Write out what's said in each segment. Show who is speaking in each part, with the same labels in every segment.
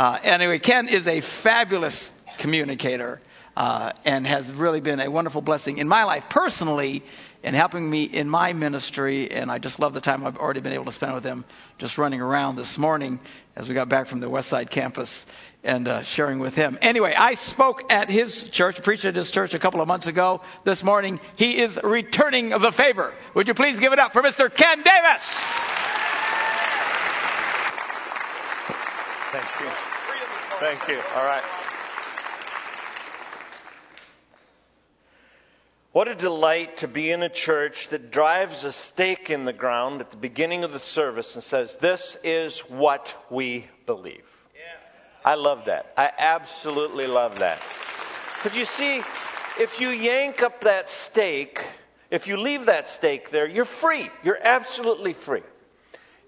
Speaker 1: Uh, anyway, Ken is a fabulous communicator uh, and has really been a wonderful blessing in my life personally in helping me in my ministry. And I just love the time I've already been able to spend with him just running around this morning as we got back from the West Side campus and uh, sharing with him. Anyway, I spoke at his church, preached at his church a couple of months ago. This morning, he is returning the favor. Would you please give it up for Mr. Ken Davis?
Speaker 2: Thank you. Thank you. All right. What a delight to be in a church that drives a stake in the ground at the beginning of the service and says, This is what we believe. Yeah. I love that. I absolutely love that. Because you see, if you yank up that stake, if you leave that stake there, you're free. You're absolutely free.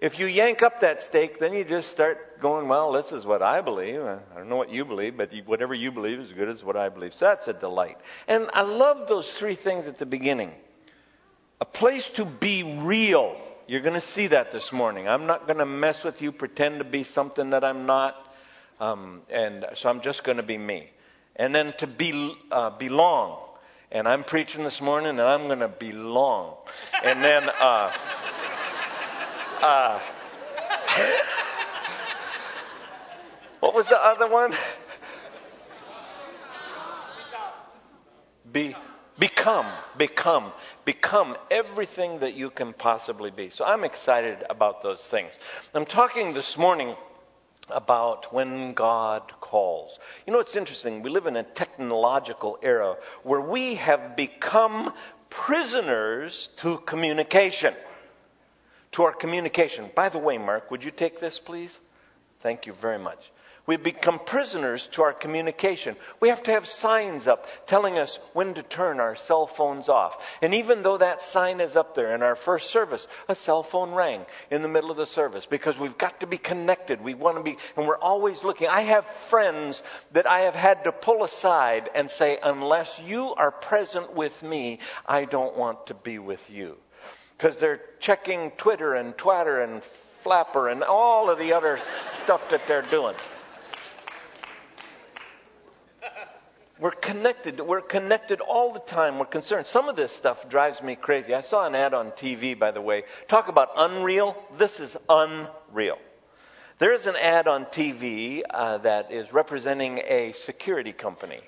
Speaker 2: If you yank up that stake, then you just start going, well, this is what I believe. I don't know what you believe, but whatever you believe is good as what I believe. So that's a delight. And I love those three things at the beginning. A place to be real. You're going to see that this morning. I'm not going to mess with you, pretend to be something that I'm not. Um, and so I'm just going to be me. And then to be, uh, belong. And I'm preaching this morning and I'm going to belong. And then, uh, uh, what was the other one? Be, become, become, become everything that you can possibly be. So I'm excited about those things. I'm talking this morning about when God calls. You know, it's interesting. We live in a technological era where we have become prisoners to communication to our communication. By the way, Mark, would you take this, please? Thank you very much. We've become prisoners to our communication. We have to have signs up telling us when to turn our cell phones off. And even though that sign is up there in our first service, a cell phone rang in the middle of the service because we've got to be connected. We want to be, and we're always looking. I have friends that I have had to pull aside and say, unless you are present with me, I don't want to be with you because they're checking Twitter and Twatter and Flapper and all of the other stuff that they're doing. We're connected. We're connected all the time. We're concerned. Some of this stuff drives me crazy. I saw an ad on TV, by the way. Talk about unreal. This is unreal. There is an ad on TV uh, that is representing a security company.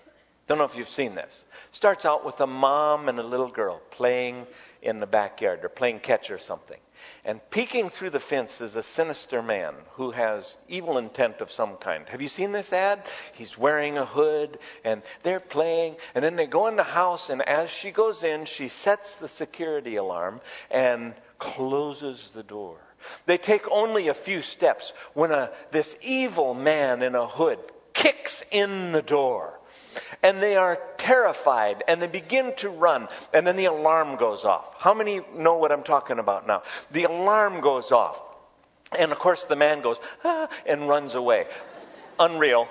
Speaker 2: Don't know if you've seen this. Starts out with a mom and a little girl playing in the backyard. or playing catch or something. And peeking through the fence is a sinister man who has evil intent of some kind. Have you seen this ad? He's wearing a hood and they're playing and then they go in the house and as she goes in, she sets the security alarm and closes the door. They take only a few steps when a, this evil man in a hood kicks in the door and they are terrified and they begin to run and then the alarm goes off. How many know what I'm talking about now? The alarm goes off. And of course the man goes, ah, and runs away. Unreal.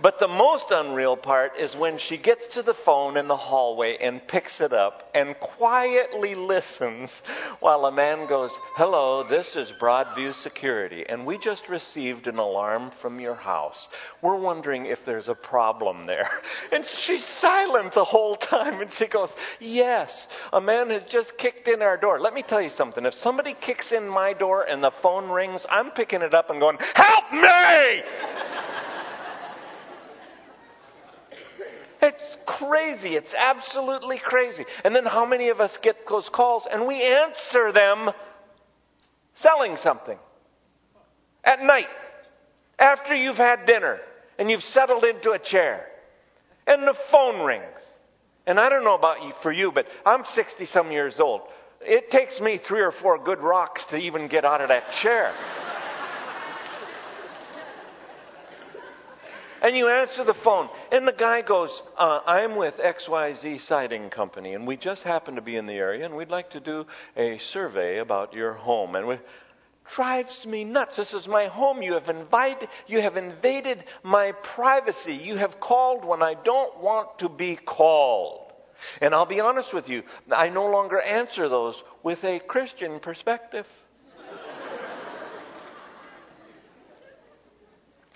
Speaker 2: But the most unreal part is when she gets to the phone in the hallway and picks it up and quietly listens while a man goes, Hello, this is Broadview Security, and we just received an alarm from your house. We're wondering if there's a problem there. And she's silent the whole time, and she goes, Yes, a man has just kicked in our door. Let me tell you something. If somebody kicks in my door and the phone rings, I'm picking it up and going, Help me! It's crazy. It's absolutely crazy. And then how many of us get those calls and we answer them selling something at night after you've had dinner and you've settled into a chair and the phone rings. And I don't know about you for you, but I'm 60 some years old. It takes me three or four good rocks to even get out of that chair. And you answer the phone, and the guy goes, uh, I'm with XYZ Siding Company, and we just happen to be in the area, and we'd like to do a survey about your home. And it drives me nuts. This is my home. You have invited, you have invaded my privacy. You have called when I don't want to be called. And I'll be honest with you, I no longer answer those with a Christian perspective.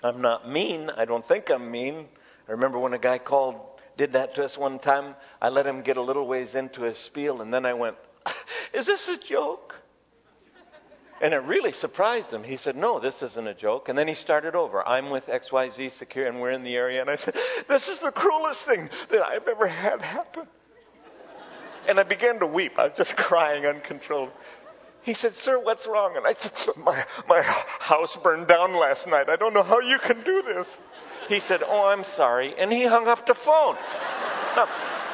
Speaker 2: I'm not mean. I don't think I'm mean. I remember when a guy called, did that to us one time. I let him get a little ways into his spiel, and then I went, Is this a joke? And it really surprised him. He said, No, this isn't a joke. And then he started over. I'm with XYZ Secure, and we're in the area. And I said, This is the cruelest thing that I've ever had happen. And I began to weep. I was just crying uncontrolled. He said, Sir, what's wrong? And I said, My, my house burned down last night. I don't know how you can do this. He said, Oh, I'm sorry. And he hung up the phone. Now,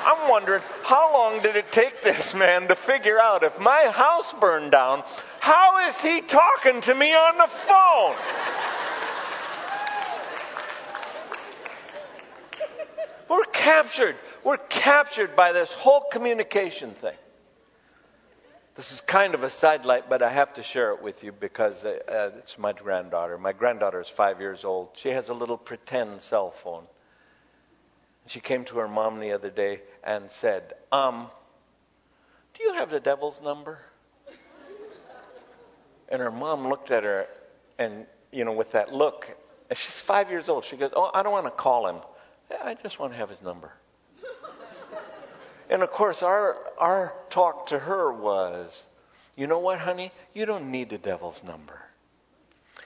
Speaker 2: I'm wondering, how long did it take this man to figure out if my house burned down, how is he talking to me on the phone? We're captured. We're captured by this whole communication thing. This is kind of a sidelight, but I have to share it with you because uh, uh, it's my granddaughter. My granddaughter is five years old. She has a little pretend cell phone. She came to her mom the other day and said, Um, do you have the devil's number? And her mom looked at her and, you know, with that look, and she's five years old. She goes, Oh, I don't want to call him. I just want to have his number. And of course, our, our talk to her was, you know what, honey? You don't need the devil's number.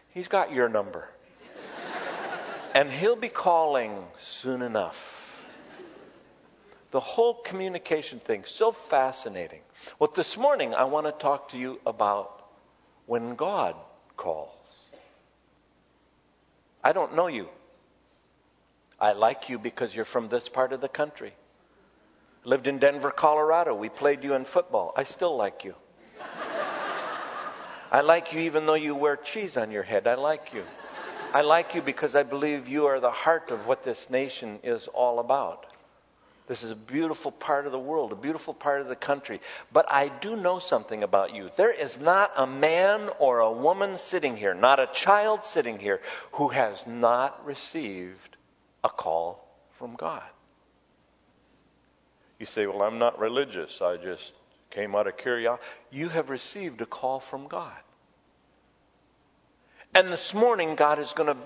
Speaker 2: He's got your number. and he'll be calling soon enough. The whole communication thing, so fascinating. Well, this morning I want to talk to you about when God calls. I don't know you. I like you because you're from this part of the country. Lived in Denver, Colorado. We played you in football. I still like you. I like you even though you wear cheese on your head. I like you. I like you because I believe you are the heart of what this nation is all about. This is a beautiful part of the world, a beautiful part of the country. But I do know something about you. There is not a man or a woman sitting here, not a child sitting here, who has not received a call from God. You say, Well, I'm not religious. I just came out of curiosity. You have received a call from God. And this morning, God is going to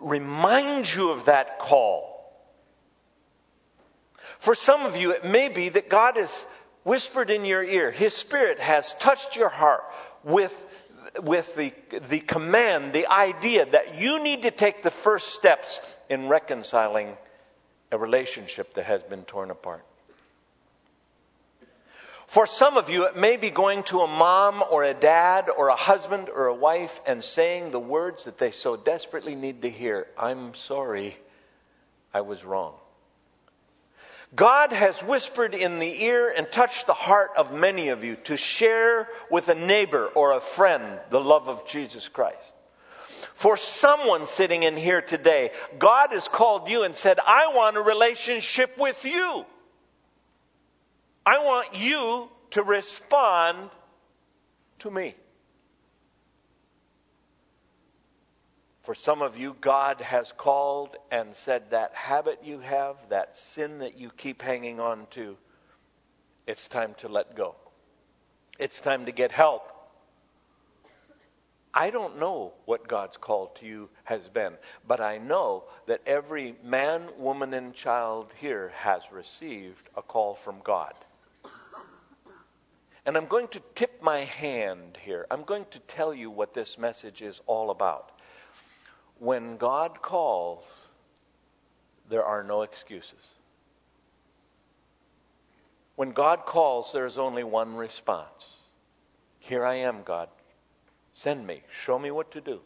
Speaker 2: remind you of that call. For some of you, it may be that God has whispered in your ear, His Spirit has touched your heart with, with the, the command, the idea that you need to take the first steps in reconciling a relationship that has been torn apart. For some of you, it may be going to a mom or a dad or a husband or a wife and saying the words that they so desperately need to hear I'm sorry, I was wrong. God has whispered in the ear and touched the heart of many of you to share with a neighbor or a friend the love of Jesus Christ. For someone sitting in here today, God has called you and said, I want a relationship with you. I want you to respond to me. For some of you, God has called and said that habit you have, that sin that you keep hanging on to, it's time to let go. It's time to get help. I don't know what God's call to you has been, but I know that every man, woman, and child here has received a call from God. And I'm going to tip my hand here. I'm going to tell you what this message is all about. When God calls, there are no excuses. When God calls, there is only one response Here I am, God. Send me. Show me what to do.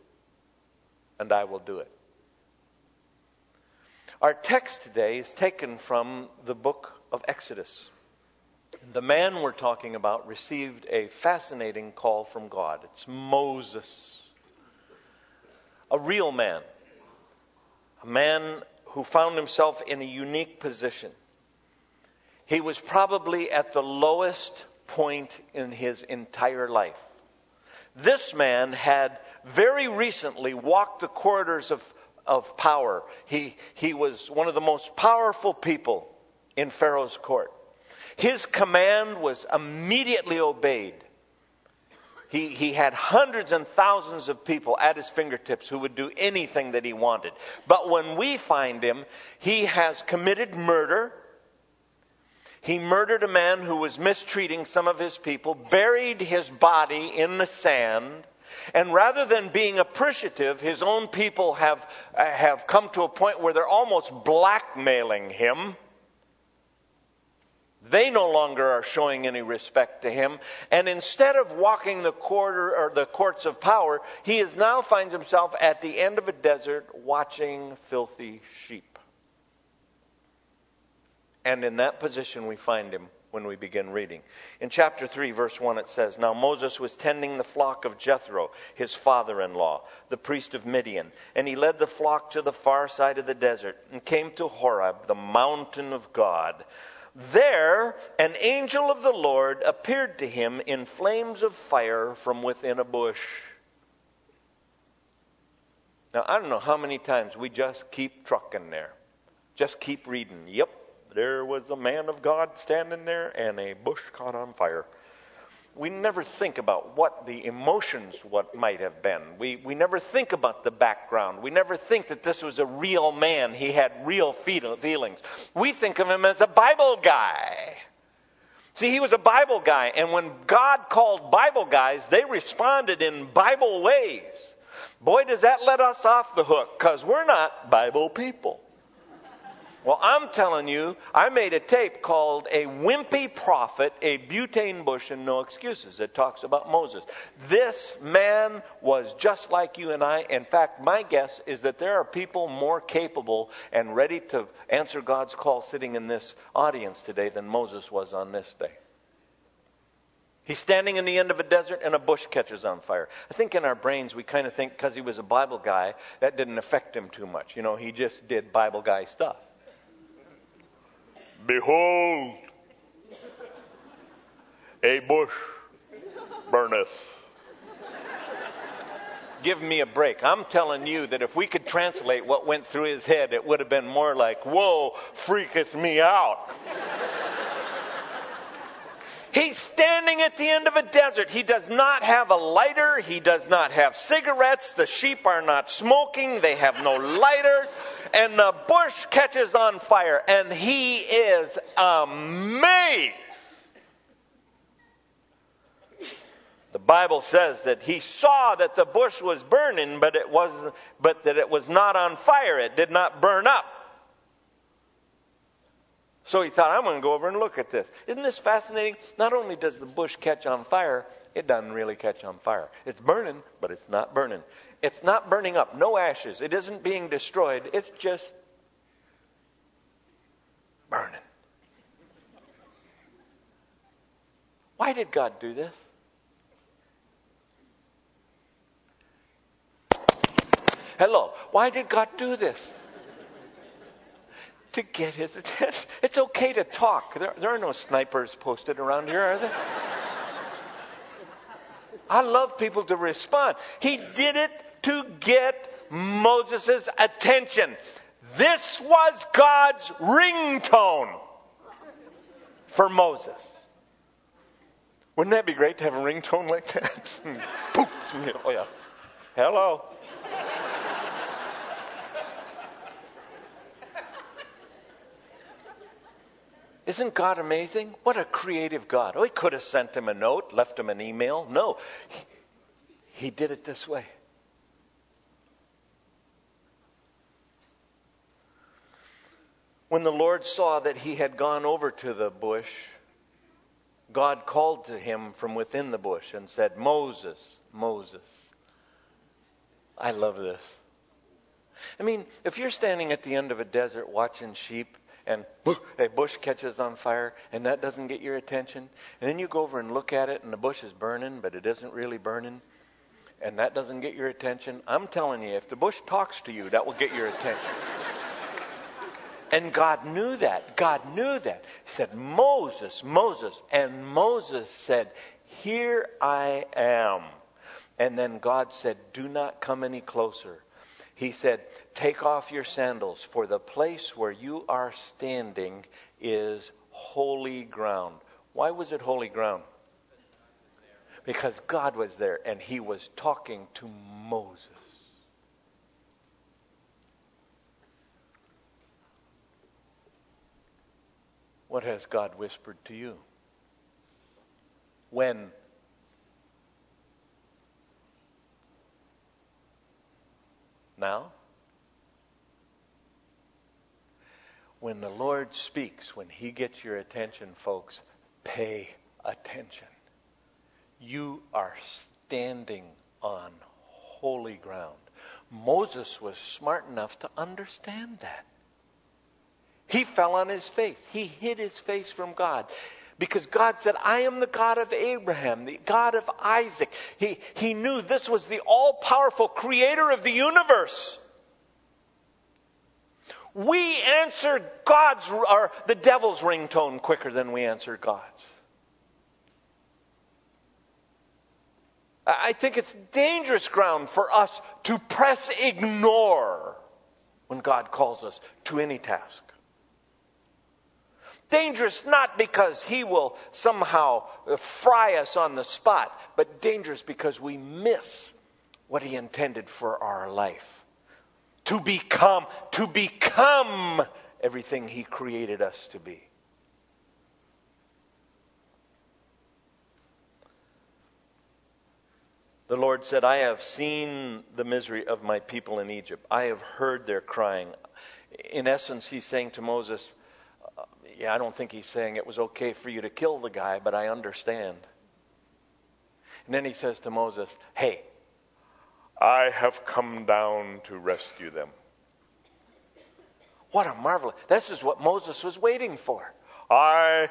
Speaker 2: And I will do it. Our text today is taken from the book of Exodus. The man we're talking about received a fascinating call from God. It's Moses, a real man, a man who found himself in a unique position. He was probably at the lowest point in his entire life. This man had very recently walked the corridors of, of power. He, he was one of the most powerful people in Pharaoh's court. His command was immediately obeyed. He, he had hundreds and thousands of people at his fingertips who would do anything that he wanted. But when we find him, he has committed murder. He murdered a man who was mistreating some of his people, buried his body in the sand, and rather than being appreciative, his own people have, uh, have come to a point where they're almost blackmailing him they no longer are showing any respect to him. And instead of walking the quarter or the courts of power, he is now finds himself at the end of a desert watching filthy sheep. And in that position we find him when we begin reading. In chapter 3, verse 1, it says Now Moses was tending the flock of Jethro, his father in law, the priest of Midian. And he led the flock to the far side of the desert and came to Horeb, the mountain of God. There, an angel of the Lord appeared to him in flames of fire from within a bush. Now, I don't know how many times we just keep trucking there. Just keep reading. Yep, there was a man of God standing there and a bush caught on fire we never think about what the emotions what might have been. We, we never think about the background. We never think that this was a real man. He had real feelings. We think of him as a Bible guy. See, he was a Bible guy, and when God called Bible guys, they responded in Bible ways. Boy, does that let us off the hook, because we're not Bible people. Well, I'm telling you, I made a tape called A Wimpy Prophet, a Butane Bush, and No Excuses. It talks about Moses. This man was just like you and I. In fact, my guess is that there are people more capable and ready to answer God's call sitting in this audience today than Moses was on this day. He's standing in the end of a desert and a bush catches on fire. I think in our brains we kind of think because he was a Bible guy, that didn't affect him too much. You know, he just did Bible guy stuff. Behold, a bush burneth. Give me a break. I'm telling you that if we could translate what went through his head, it would have been more like, Whoa, freaketh me out. He's standing at the end of a desert. He does not have a lighter. He does not have cigarettes. The sheep are not smoking. They have no lighters. And the bush catches on fire. And he is amazed. The Bible says that he saw that the bush was burning, but it was, but that it was not on fire. It did not burn up. So he thought, I'm going to go over and look at this. Isn't this fascinating? Not only does the bush catch on fire, it doesn't really catch on fire. It's burning, but it's not burning. It's not burning up, no ashes. It isn't being destroyed. It's just burning. Why did God do this? Hello. Why did God do this? To get his attention. It's okay to talk. There, there are no snipers posted around here, are there? I love people to respond. He did it to get Moses' attention. This was God's ringtone for Moses. Wouldn't that be great to have a ringtone like that? oh, yeah. Hello. Isn't God amazing? What a creative God. Oh, he could have sent him a note, left him an email. No, he, he did it this way. When the Lord saw that he had gone over to the bush, God called to him from within the bush and said, Moses, Moses. I love this. I mean, if you're standing at the end of a desert watching sheep, and a bush catches on fire and that doesn't get your attention. And then you go over and look at it and the bush is burning, but it isn't really burning. And that doesn't get your attention. I'm telling you, if the bush talks to you, that will get your attention. and God knew that. God knew that. He said, Moses, Moses. And Moses said, Here I am. And then God said, Do not come any closer. He said, Take off your sandals, for the place where you are standing is holy ground. Why was it holy ground? Because God was there and he was talking to Moses. What has God whispered to you? When? Now? When the Lord speaks, when He gets your attention, folks, pay attention. You are standing on holy ground. Moses was smart enough to understand that. He fell on his face. He hid his face from God. Because God said, I am the God of Abraham, the God of Isaac. He, he knew this was the all powerful creator of the universe. We answer God's or the devil's ringtone quicker than we answer God's. I think it's dangerous ground for us to press ignore when God calls us to any task. Dangerous not because he will somehow uh, fry us on the spot, but dangerous because we miss what he intended for our life. To become, to become everything he created us to be. The Lord said, I have seen the misery of my people in Egypt. I have heard their crying. In essence, he's saying to Moses, yeah, I don't think he's saying it was okay for you to kill the guy, but I understand. And then he says to Moses, Hey, I have come down to rescue them. What a marvelous. This is what Moses was waiting for. I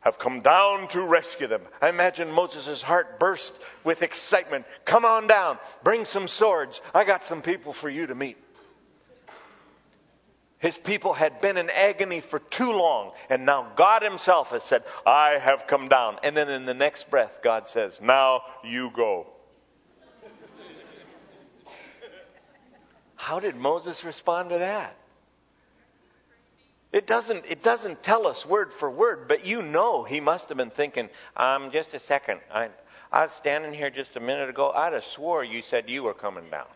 Speaker 2: have come down to rescue them. I imagine Moses' heart burst with excitement. Come on down. Bring some swords. I got some people for you to meet. His people had been in agony for too long, and now God Himself has said, I have come down. And then in the next breath, God says, Now you go. How did Moses respond to that? It doesn't, it doesn't tell us word for word, but you know he must have been thinking, um, just a second. I, I was standing here just a minute ago. I'd have swore you said you were coming down.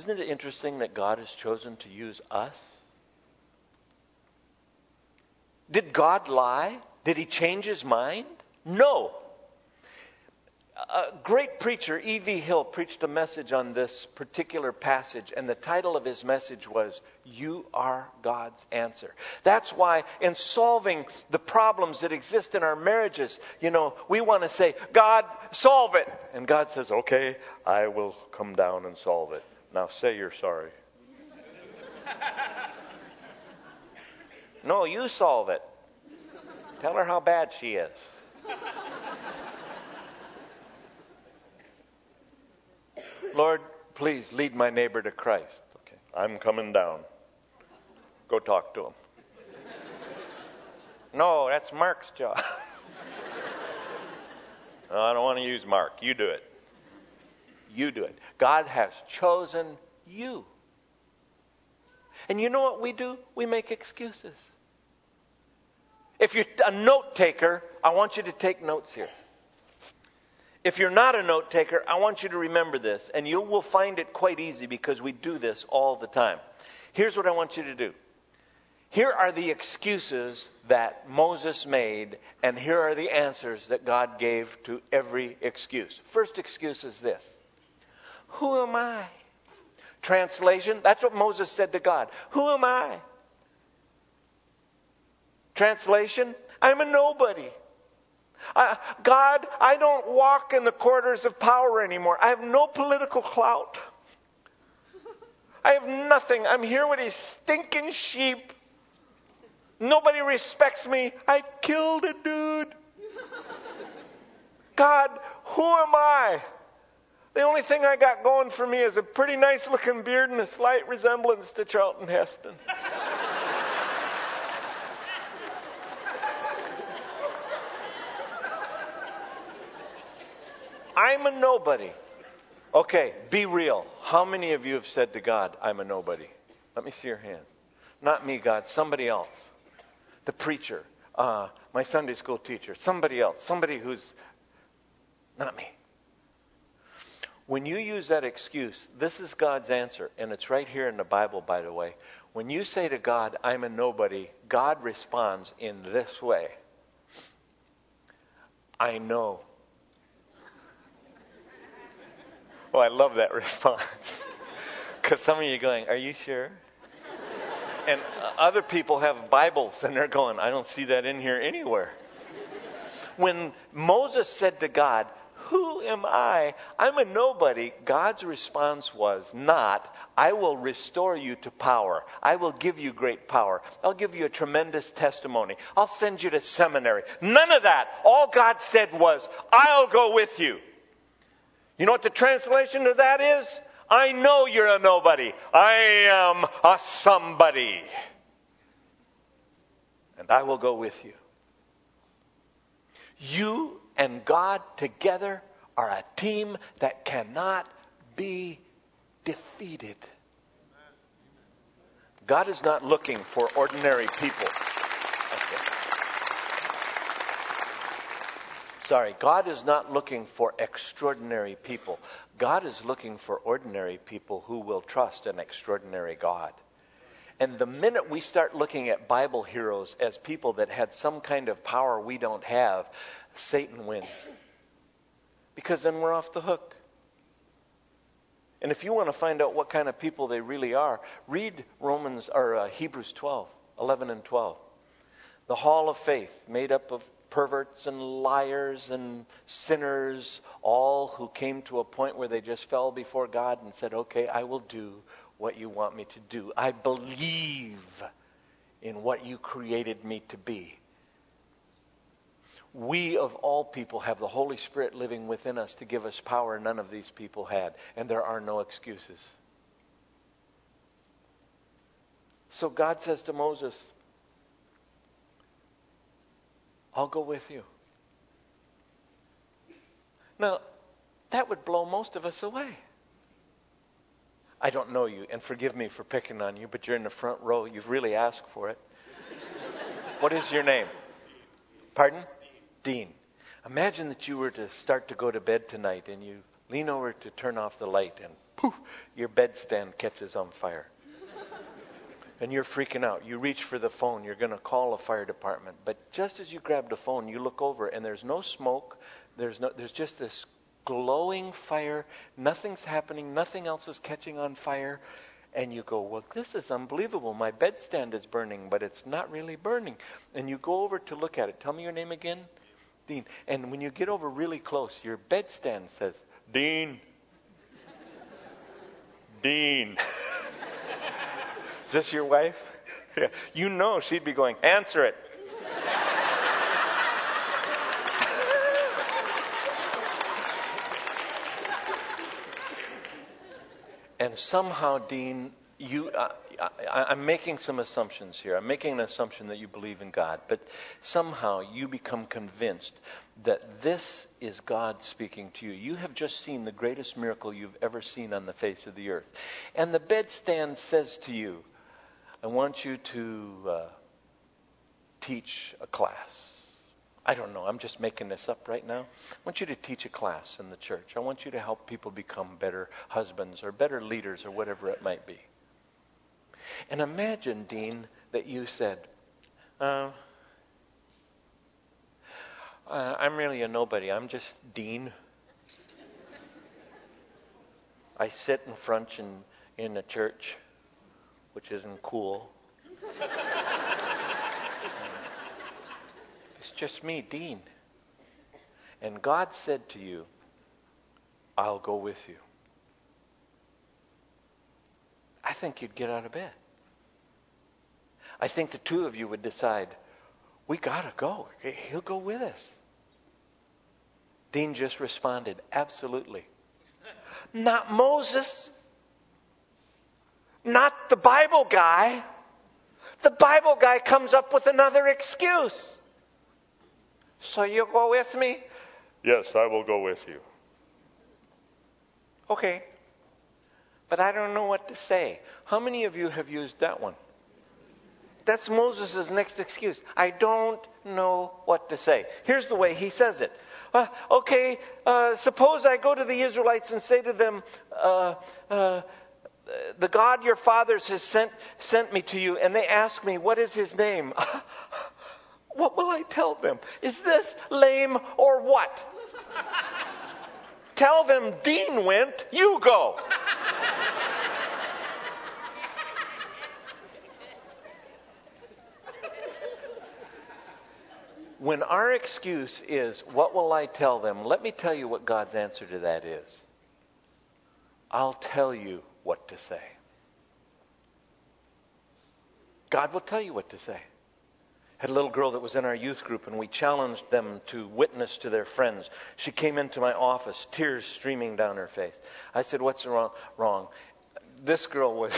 Speaker 2: Isn't it interesting that God has chosen to use us? Did God lie? Did he change his mind? No. A great preacher, E.V. Hill, preached a message on this particular passage, and the title of his message was, You Are God's Answer. That's why, in solving the problems that exist in our marriages, you know, we want to say, God, solve it. And God says, Okay, I will come down and solve it. Now say you're sorry. no, you solve it. Tell her how bad she is. Lord, please lead my neighbor to Christ. Okay, I'm coming down. Go talk to him. no, that's Mark's job. no, I don't want to use Mark. You do it. You do it. God has chosen you. And you know what we do? We make excuses. If you're a note taker, I want you to take notes here. If you're not a note taker, I want you to remember this, and you will find it quite easy because we do this all the time. Here's what I want you to do. Here are the excuses that Moses made, and here are the answers that God gave to every excuse. First excuse is this who am I? Translation, that's what Moses said to God. Who am I? Translation, I'm a nobody. Uh, God, I don't walk in the corridors of power anymore. I have no political clout. I have nothing. I'm here with these stinking sheep. Nobody respects me. I killed a dude. God, who am I? The only thing I got going for me is a pretty nice looking beard and a slight resemblance to Charlton Heston. I'm a nobody. Okay, be real. How many of you have said to God, I'm a nobody? Let me see your hand. Not me, God, somebody else. The preacher. uh, my Sunday school teacher, somebody else, somebody who's not me. When you use that excuse, this is God's answer, and it's right here in the Bible, by the way. When you say to God, I'm a nobody, God responds in this way I know. Oh, I love that response. Because some of you are going, Are you sure? And other people have Bibles and they're going, I don't see that in here anywhere. When Moses said to God, who am I? I'm a nobody. God's response was not, I will restore you to power. I will give you great power. I'll give you a tremendous testimony. I'll send you to seminary. None of that. All God said was, I'll go with you. You know what the translation of that is? I know you're a nobody. I am a somebody. And I will go with you. You and God together are a team that cannot be defeated. God is not looking for ordinary people. Okay. Sorry, God is not looking for extraordinary people. God is looking for ordinary people who will trust an extraordinary God. And the minute we start looking at Bible heroes as people that had some kind of power we don't have, Satan wins. Because then we're off the hook. And if you want to find out what kind of people they really are, read Romans or uh, Hebrews 12, 11 and 12. The hall of faith made up of perverts and liars and sinners, all who came to a point where they just fell before God and said, "Okay, I will do what you want me to do. I believe in what you created me to be." We of all people have the Holy Spirit living within us to give us power none of these people had. And there are no excuses. So God says to Moses, I'll go with you. Now, that would blow most of us away. I don't know you, and forgive me for picking on you, but you're in the front row. You've really asked for it. what is your name? Pardon? Dean, imagine that you were to start to go to bed tonight and you lean over to turn off the light and poof, your bedstand catches on fire. and you're freaking out. You reach for the phone. You're going to call a fire department. But just as you grab the phone, you look over and there's no smoke. There's no there's just this glowing fire. Nothing's happening. Nothing else is catching on fire. And you go, well, this is unbelievable. My bedstand is burning, but it's not really burning. And you go over to look at it. Tell me your name again. Dean. And when you get over really close, your bedstand says, Dean. Dean. Is this your wife? Yeah. You know she'd be going, answer it. and somehow, Dean, you, I, am making some assumptions here. I'm making an assumption that you believe in God, but somehow you become convinced that this is God speaking to you. You have just seen the greatest miracle you've ever seen on the face of the earth. And the bedstand says to you, I want you to uh, teach a class. I don't know. I'm just making this up right now. I want you to teach a class in the church. I want you to help people become better husbands or better leaders or whatever it might be. And imagine, Dean, that you said, uh, uh, I'm really a nobody. I'm just Dean. I sit in front in, in a church, which isn't cool. it's just me, Dean. And God said to you, I'll go with you. I think you'd get out of bed. I think the two of you would decide, we got to go. He'll go with us. Dean just responded, absolutely. Not Moses. Not the Bible guy. The Bible guy comes up with another excuse. So you'll go with me?
Speaker 3: Yes, I will go with you.
Speaker 2: Okay. But I don't know what to say. How many of you have used that one? That's Moses' next excuse. I don't know what to say. Here's the way he says it. Uh, okay, uh, suppose I go to the Israelites and say to them, uh, uh the God your fathers has sent, sent me to you, and they ask me, What is his name? what will I tell them? Is this lame or what? tell them Dean went, you go. When our excuse is, What will I tell them? Let me tell you what God's answer to that is. I'll tell you what to say. God will tell you what to say. Had a little girl that was in our youth group, and we challenged them to witness to their friends. She came into my office, tears streaming down her face. I said, "What's wrong?" Wrong. This girl was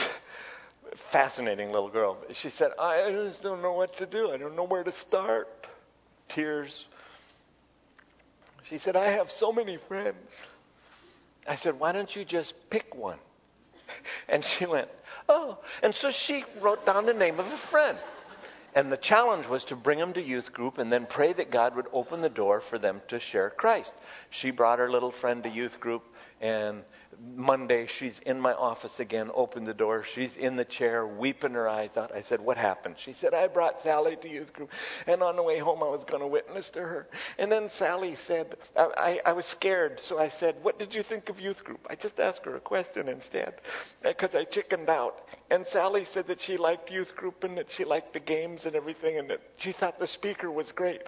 Speaker 2: fascinating little girl. She said, "I just don't know what to do. I don't know where to start." Tears. She said, I have so many friends. I said, Why don't you just pick one? And she went, Oh. And so she wrote down the name of a friend. And the challenge was to bring them to youth group and then pray that God would open the door for them to share Christ. She brought her little friend to youth group, and Monday, she's in my office again, opened the door. She's in the chair, weeping her eyes out. I said, What happened? She said, I brought Sally to youth group, and on the way home, I was going to witness to her. And then Sally said, I, I, I, was scared, so I said, What did you think of youth group? I just asked her a question instead, because I chickened out. And Sally said that she liked youth group and that she liked the games and everything, and that she thought the speaker was great.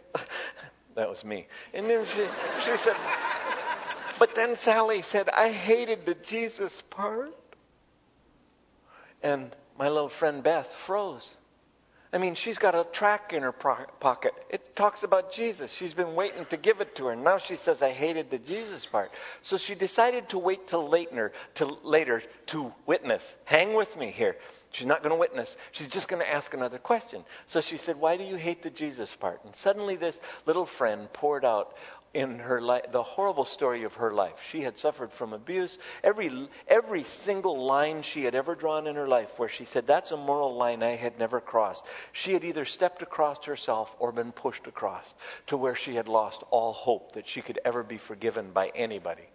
Speaker 2: that was me. And then she, she said, but then Sally said, I hated the Jesus part. And my little friend Beth froze. I mean, she's got a track in her pocket. It talks about Jesus. She's been waiting to give it to her. Now she says, I hated the Jesus part. So she decided to wait till later, till later to witness. Hang with me here. She's not going to witness. She's just going to ask another question. So she said, Why do you hate the Jesus part? And suddenly this little friend poured out in her life, the horrible story of her life. She had suffered from abuse. Every, every single line she had ever drawn in her life where she said, That's a moral line I had never crossed. She had either stepped across herself or been pushed across to where she had lost all hope that she could ever be forgiven by anybody.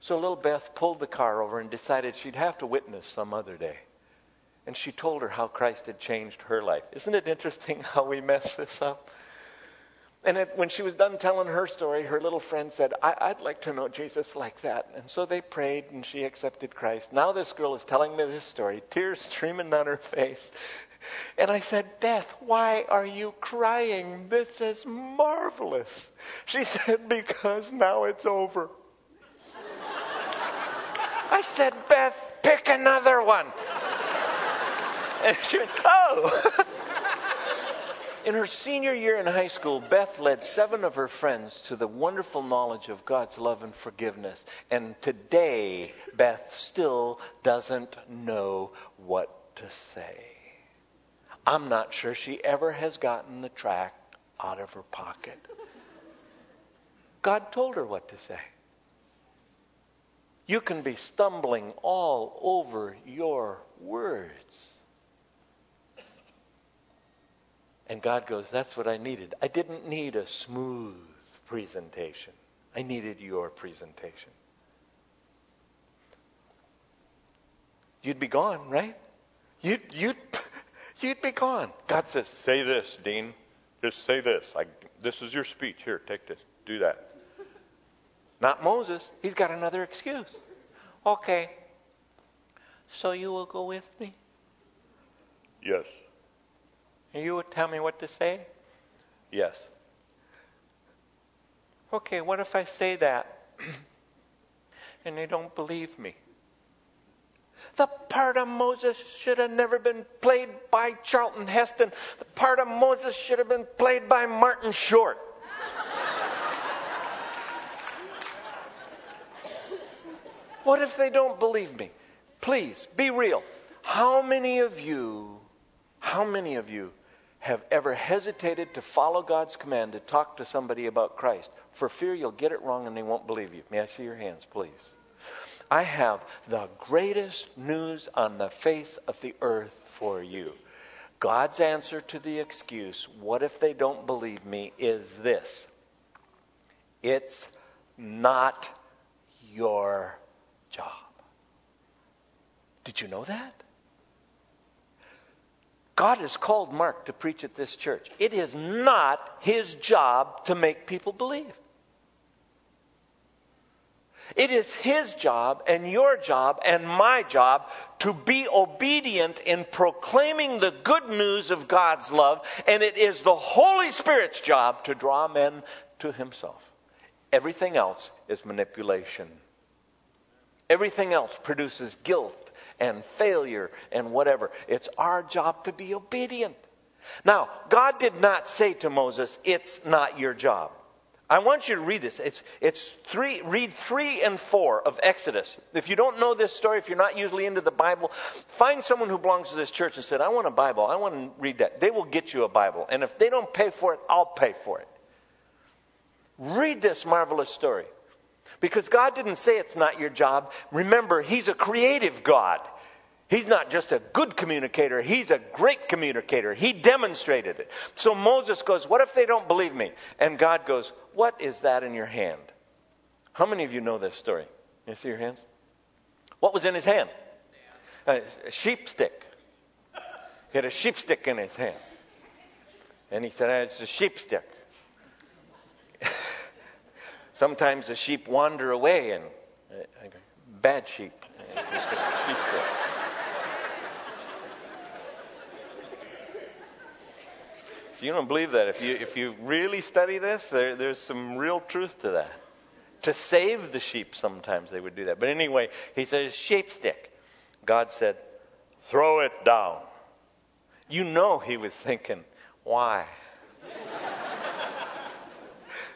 Speaker 2: So little Beth pulled the car over and decided she'd have to witness some other day. And she told her how Christ had changed her life. Isn't it interesting how we mess this up? And it, when she was done telling her story, her little friend said, I, would like to know Jesus like that. And so they prayed and she accepted Christ. Now this girl is telling me this story, tears streaming down her face. And I said, Beth, why are you crying? This is marvelous. She said, because now it's over. I said, Beth, pick another one. And she went, oh. In her senior year in high school, Beth led seven of her friends to the wonderful knowledge of God's love and forgiveness. And today, Beth still doesn't know what to say. I'm not sure she ever has gotten the track out of her pocket. God told her what to say. You can be stumbling all over your words. And God goes, That's what I needed. I didn't need a smooth presentation, I needed your presentation. You'd be gone, right? You'd, you'd, you'd be gone. God says,
Speaker 3: Say this, Dean. Just say this. I, this is your speech. Here, take this. Do that.
Speaker 2: Not Moses. He's got another excuse. Okay. So you will go with me?
Speaker 3: Yes.
Speaker 2: You would tell me what to say?
Speaker 3: Yes.
Speaker 2: Okay, what if I say that and they don't believe me? The part of Moses should have never been played by Charlton Heston. The part of Moses should have been played by Martin Short. what if they don't believe me? Please, be real. How many of you, how many of you have ever hesitated to follow God's command to talk to somebody about Christ for fear you'll get it wrong and they won't believe you? May I see your hands, please? I have the greatest news on the face of the earth for you. God's answer to the excuse, what if they don't believe me, is this it's not your job. Did you know that? God has called Mark to preach at this church. It is not his job to make people believe. It is his job and your job and my job to be obedient in proclaiming the good news of God's love, and it is the Holy Spirit's job to draw men to himself. Everything else is manipulation. Everything else produces guilt and failure and whatever. It's our job to be obedient. Now, God did not say to Moses, It's not your job. I want you to read this. It's, it's three, read three and four of Exodus. If you don't know this story, if you're not usually into the Bible, find someone who belongs to this church and said, I want a Bible. I want to read that. They will get you a Bible. And if they don't pay for it, I'll pay for it. Read this marvelous story. Because God didn't say it's not your job. Remember, He's a creative God. He's not just a good communicator, he's a great communicator. He demonstrated it. So Moses goes, What if they don't believe me? And God goes, What is that in your hand? How many of you know this story? You see your hands? What was in his hand? A, sheep stick. He had a sheep stick in his hand. And he said, It's a sheep stick. Sometimes the sheep wander away and uh, bad sheep. sheep So you don't believe that. If you, if you really study this, there, there's some real truth to that. To save the sheep, sometimes they would do that. But anyway, he says, sheep stick. God said, throw it down. You know he was thinking, why?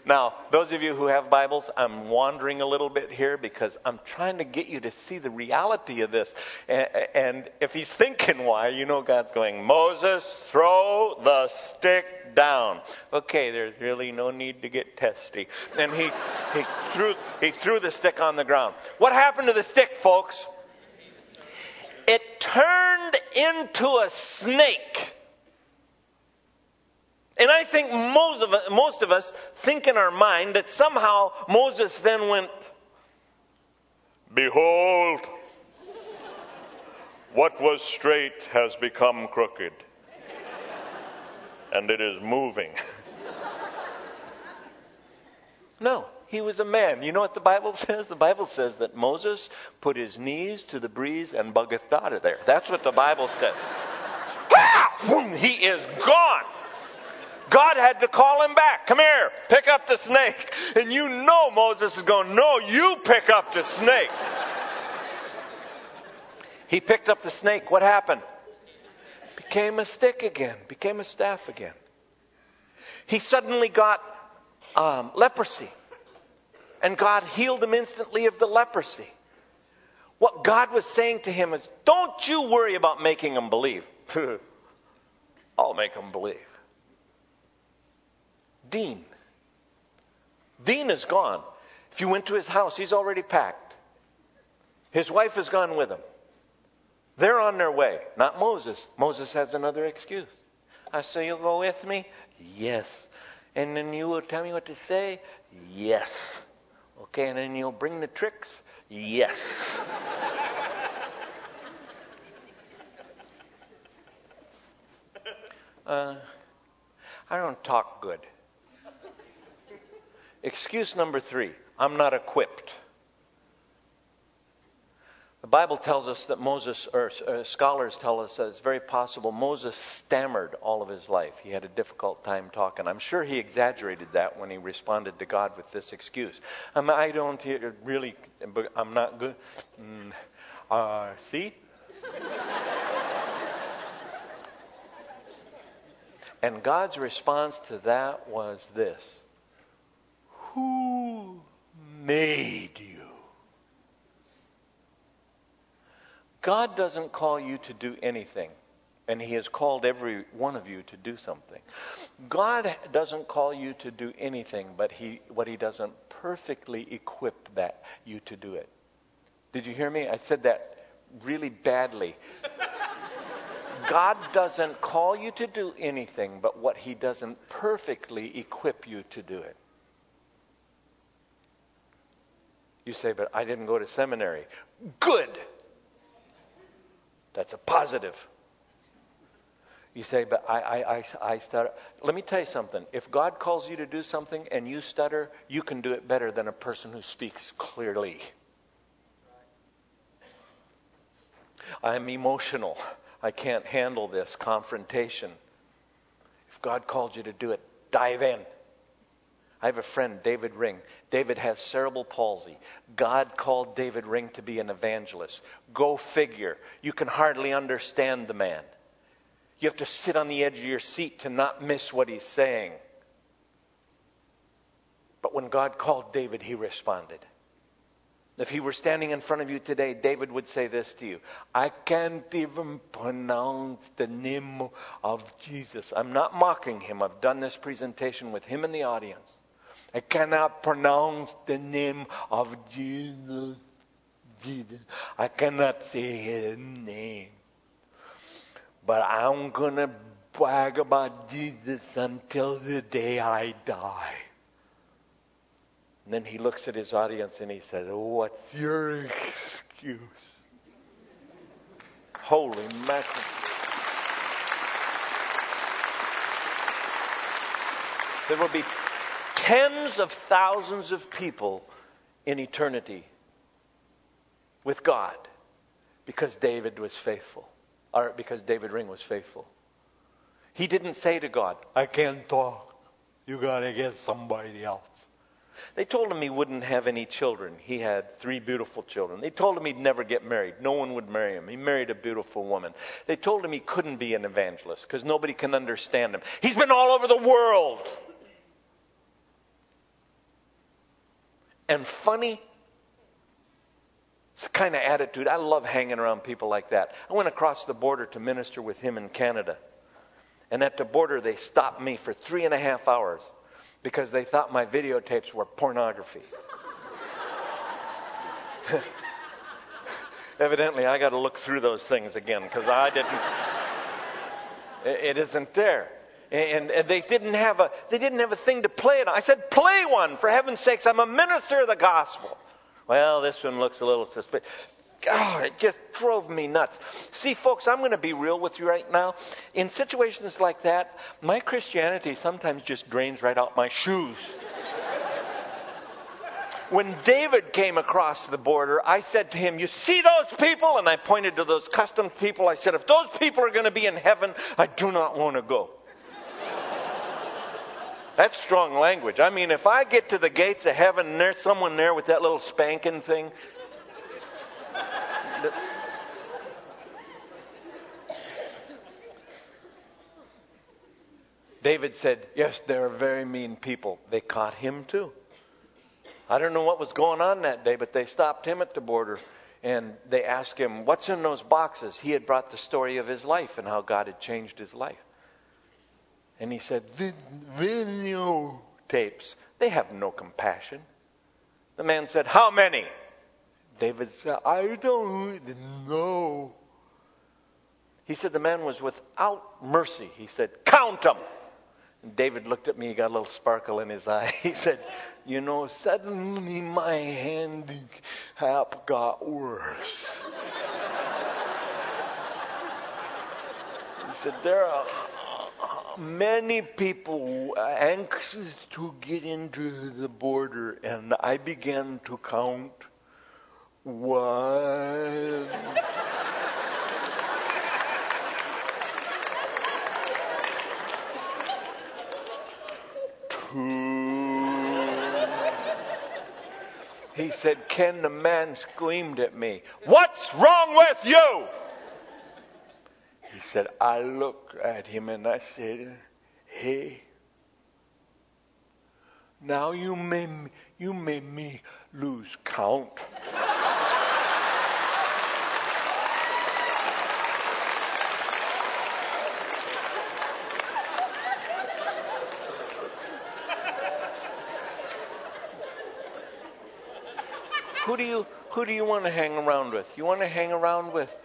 Speaker 2: Now, those of you who have Bibles, I'm wandering a little bit here because I'm trying to get you to see the reality of this. And, if he's thinking why, you know God's going, Moses, throw the stick down. Okay, there's really no need to get testy. And he, he, threw, he threw the stick on the ground. What happened to the stick, folks? It turned into a snake. And I think most of, us, most of us think in our mind that somehow Moses then went,
Speaker 3: Behold, what was straight has become crooked, and it is moving.
Speaker 2: No, he was a man. You know what the Bible says? The Bible says that Moses put his knees to the breeze and buggeth out of there. That's what the Bible says. he is gone. God had to call him back. Come here, pick up the snake. And you know Moses is going, No, you pick up the snake. he picked up the snake. What happened? Became a stick again, became a staff again. He suddenly got um, leprosy. And God healed him instantly of the leprosy. What God was saying to him is, Don't you worry about making them believe. I'll make them believe. Dean. Dean is gone. If you went to his house, he's already packed. His wife has gone with him. They're on their way. Not Moses. Moses has another excuse. I say, You'll go with me? Yes. And then you will tell me what to say? Yes. Okay, and then you'll bring the tricks? Yes. uh, I don't talk good. Excuse number three I'm not equipped. The Bible tells us that Moses, or uh, scholars tell us that it's very possible Moses stammered all of his life. He had a difficult time talking. I'm sure he exaggerated that when he responded to God with this excuse. I don't really, I'm not good. Mm, uh, see? and God's response to that was this who made you? God doesn't call you to do anything, and He has called every one of you to do something. God doesn't call you to do anything, but He what He doesn't perfectly equip that you to do it. Did you hear me? I said that really badly. God doesn't call you to do anything but what He doesn't perfectly equip you to do it. You say, but I didn't go to seminary. Good. That's a positive. You say, but I, I, I, I stutter. Let me tell you something. If God calls you to do something and you stutter, you can do it better than a person who speaks clearly. I'm emotional. I can't handle this confrontation. If God called you to do it, dive in. I have a friend, David Ring. David has cerebral palsy. God called David Ring to be an evangelist. Go figure. You can hardly understand the man. You have to sit on the edge of your seat to not miss what he's saying. But when God called David, he responded. If he were standing in front of you today, David would say this to you I can't even pronounce the name of Jesus. I'm not mocking him. I've done this presentation with him in the audience. I cannot pronounce the name of Jesus. Jesus. I cannot say his name. But I'm going to brag about Jesus until the day I die. And then he looks at his audience and he says, What's your excuse? Holy mackerel. There will be tens of thousands of people in eternity with God because David was faithful, or because David Ring was faithful. He didn't say to God, I can't talk. You got to get somebody else. They told him he wouldn't have any children. He had three beautiful children. They told him he'd never get married. No one would marry him. He married a beautiful woman. They told him he couldn't be an evangelist because nobody can understand him. He's been all over the world. And funny, it's the kind of attitude. I love hanging around people like that. I went across the border to minister with him in Canada. And at the border, they stopped me for three and a half hours because they thought my videotapes were pornography. Evidently, I got to look through those things again because I didn't. It isn't there. And, and, they didn't have a they didn't have a thing to play it on. I said, play one for heaven's sakes. I'm a minister of the gospel. Well, this one looks a little suspicious. Oh, it just drove me nuts. See, folks, I'm going to be real with you right now. In situations like that, my Christianity sometimes just drains right out my shoes. when David came across the border, I said to him, You see those people? And I pointed to those customs people. I said, If those people are going to be in heaven, I do not want to go. That's strong language. I mean, if I get to the gates of heaven and there's someone there with that little spanking thing, David said, Yes, they're very mean people. They caught him too. I don't know what was going on that day, but they stopped him at the border and they asked him, What's in those boxes? He had brought the story of his life and how God had changed his life. And he said, Video tapes. They have no compassion. The man said, How many? David said, I don't know. He said, The man was without mercy. He said, Count them. And David looked at me, he got a little sparkle in his eye. He said, You know, suddenly my handicap got worse. he said, There are many people anxious to get into the border, and I began to count one. He said, Ken, the man screamed at me, What's wrong with you? He said, I looked at him and I said, Hey, now you made me, you made me lose count. Who do you Who do you want to hang around with? You want to hang around with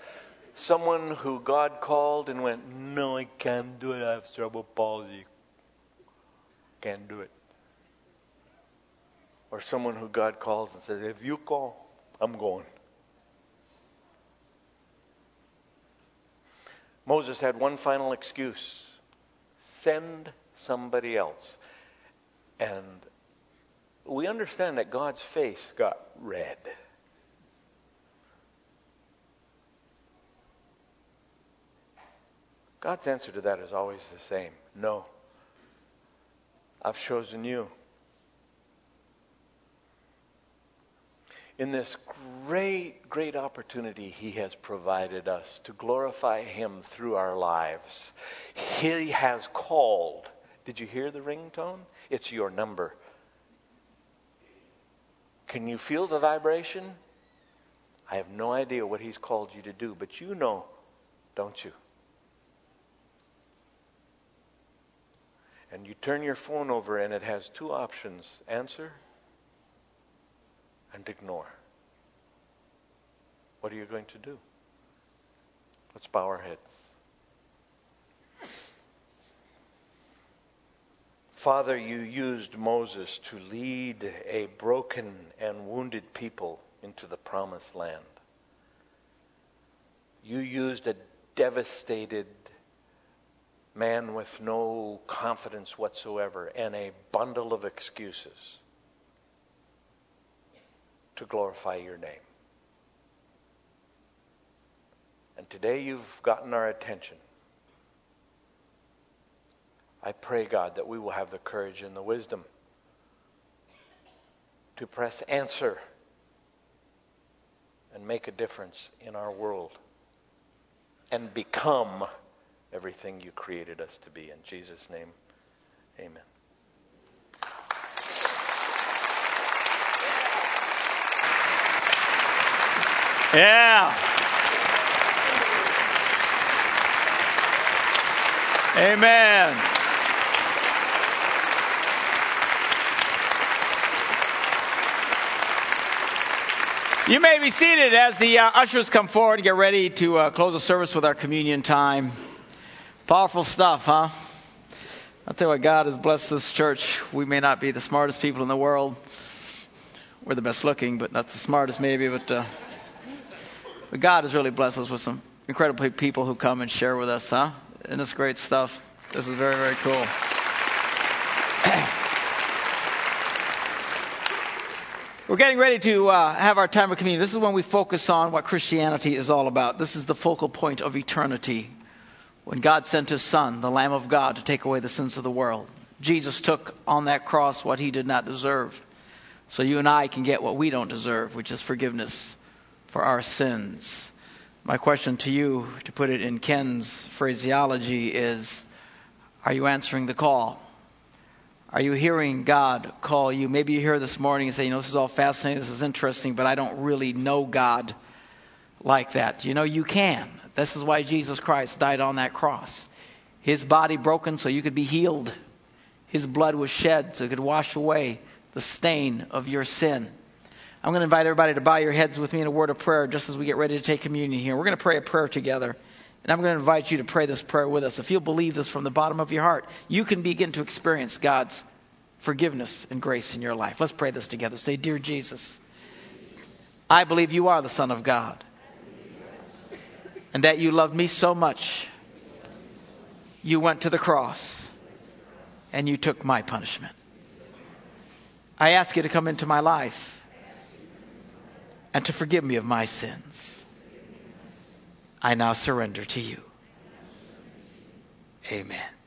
Speaker 2: someone who God called and went, No, I can't do it. I have cerebral palsy. Can't do it. Or someone who God calls and says, If you call, I'm going. Moses had one final excuse send somebody else. And we understand that God's face got red. God's answer to that is always the same no. I've chosen you. In this great, great opportunity He has provided us to glorify Him through our lives, He has called. Did you hear the ringtone? It's your number. Can you feel the vibration? I have no idea what He's called you to do, but you know, don't you? And you turn your phone over and it has two options answer and ignore. What are you going to do? Let's bow our heads. Father, you used Moses to lead a broken and wounded people into the promised land. You used a devastated man with no confidence whatsoever and a bundle of excuses to glorify your name. And today you've gotten our attention. I pray, God, that we will have the courage and the wisdom to press answer and make a difference in our world and become everything you created us to be. In Jesus' name, amen.
Speaker 1: Yeah. Amen. You may be seated as the uh, ushers come forward and get ready to uh, close the service with our communion time. Powerful stuff, huh? I'll tell you what, God has blessed this church. We may not be the smartest people in the world. We're the best looking, but not the smartest maybe. But, uh, but God has really blessed us with some incredible people who come and share with us, huh? And it's great stuff. This is very, very cool. We're getting ready to uh, have our time of communion. This is when we focus on what Christianity is all about. This is the focal point of eternity when God sent his Son, the Lamb of God, to take away the sins of the world. Jesus took on that cross what he did not deserve. So you and I can get what we don't deserve, which is forgiveness for our sins. My question to you, to put it in Ken's phraseology, is Are you answering the call? Are you hearing God call you? Maybe you're here this morning and say, You know, this is all fascinating, this is interesting, but I don't really know God like that. You know, you can. This is why Jesus Christ died on that cross. His body broken so you could be healed. His blood was shed so it could wash away the stain of your sin. I'm going to invite everybody to bow your heads with me in a word of prayer just as we get ready to take communion here. We're going to pray a prayer together. And I'm going to invite you to pray this prayer with us. If you'll believe this from the bottom of your heart, you can begin to experience God's forgiveness and grace in your life. Let's pray this together. Say, Dear Jesus, I believe you are the Son of God and that you loved me so much, you went to the cross and you took my punishment. I ask you to come into my life and to forgive me of my sins. I now surrender to you. Amen.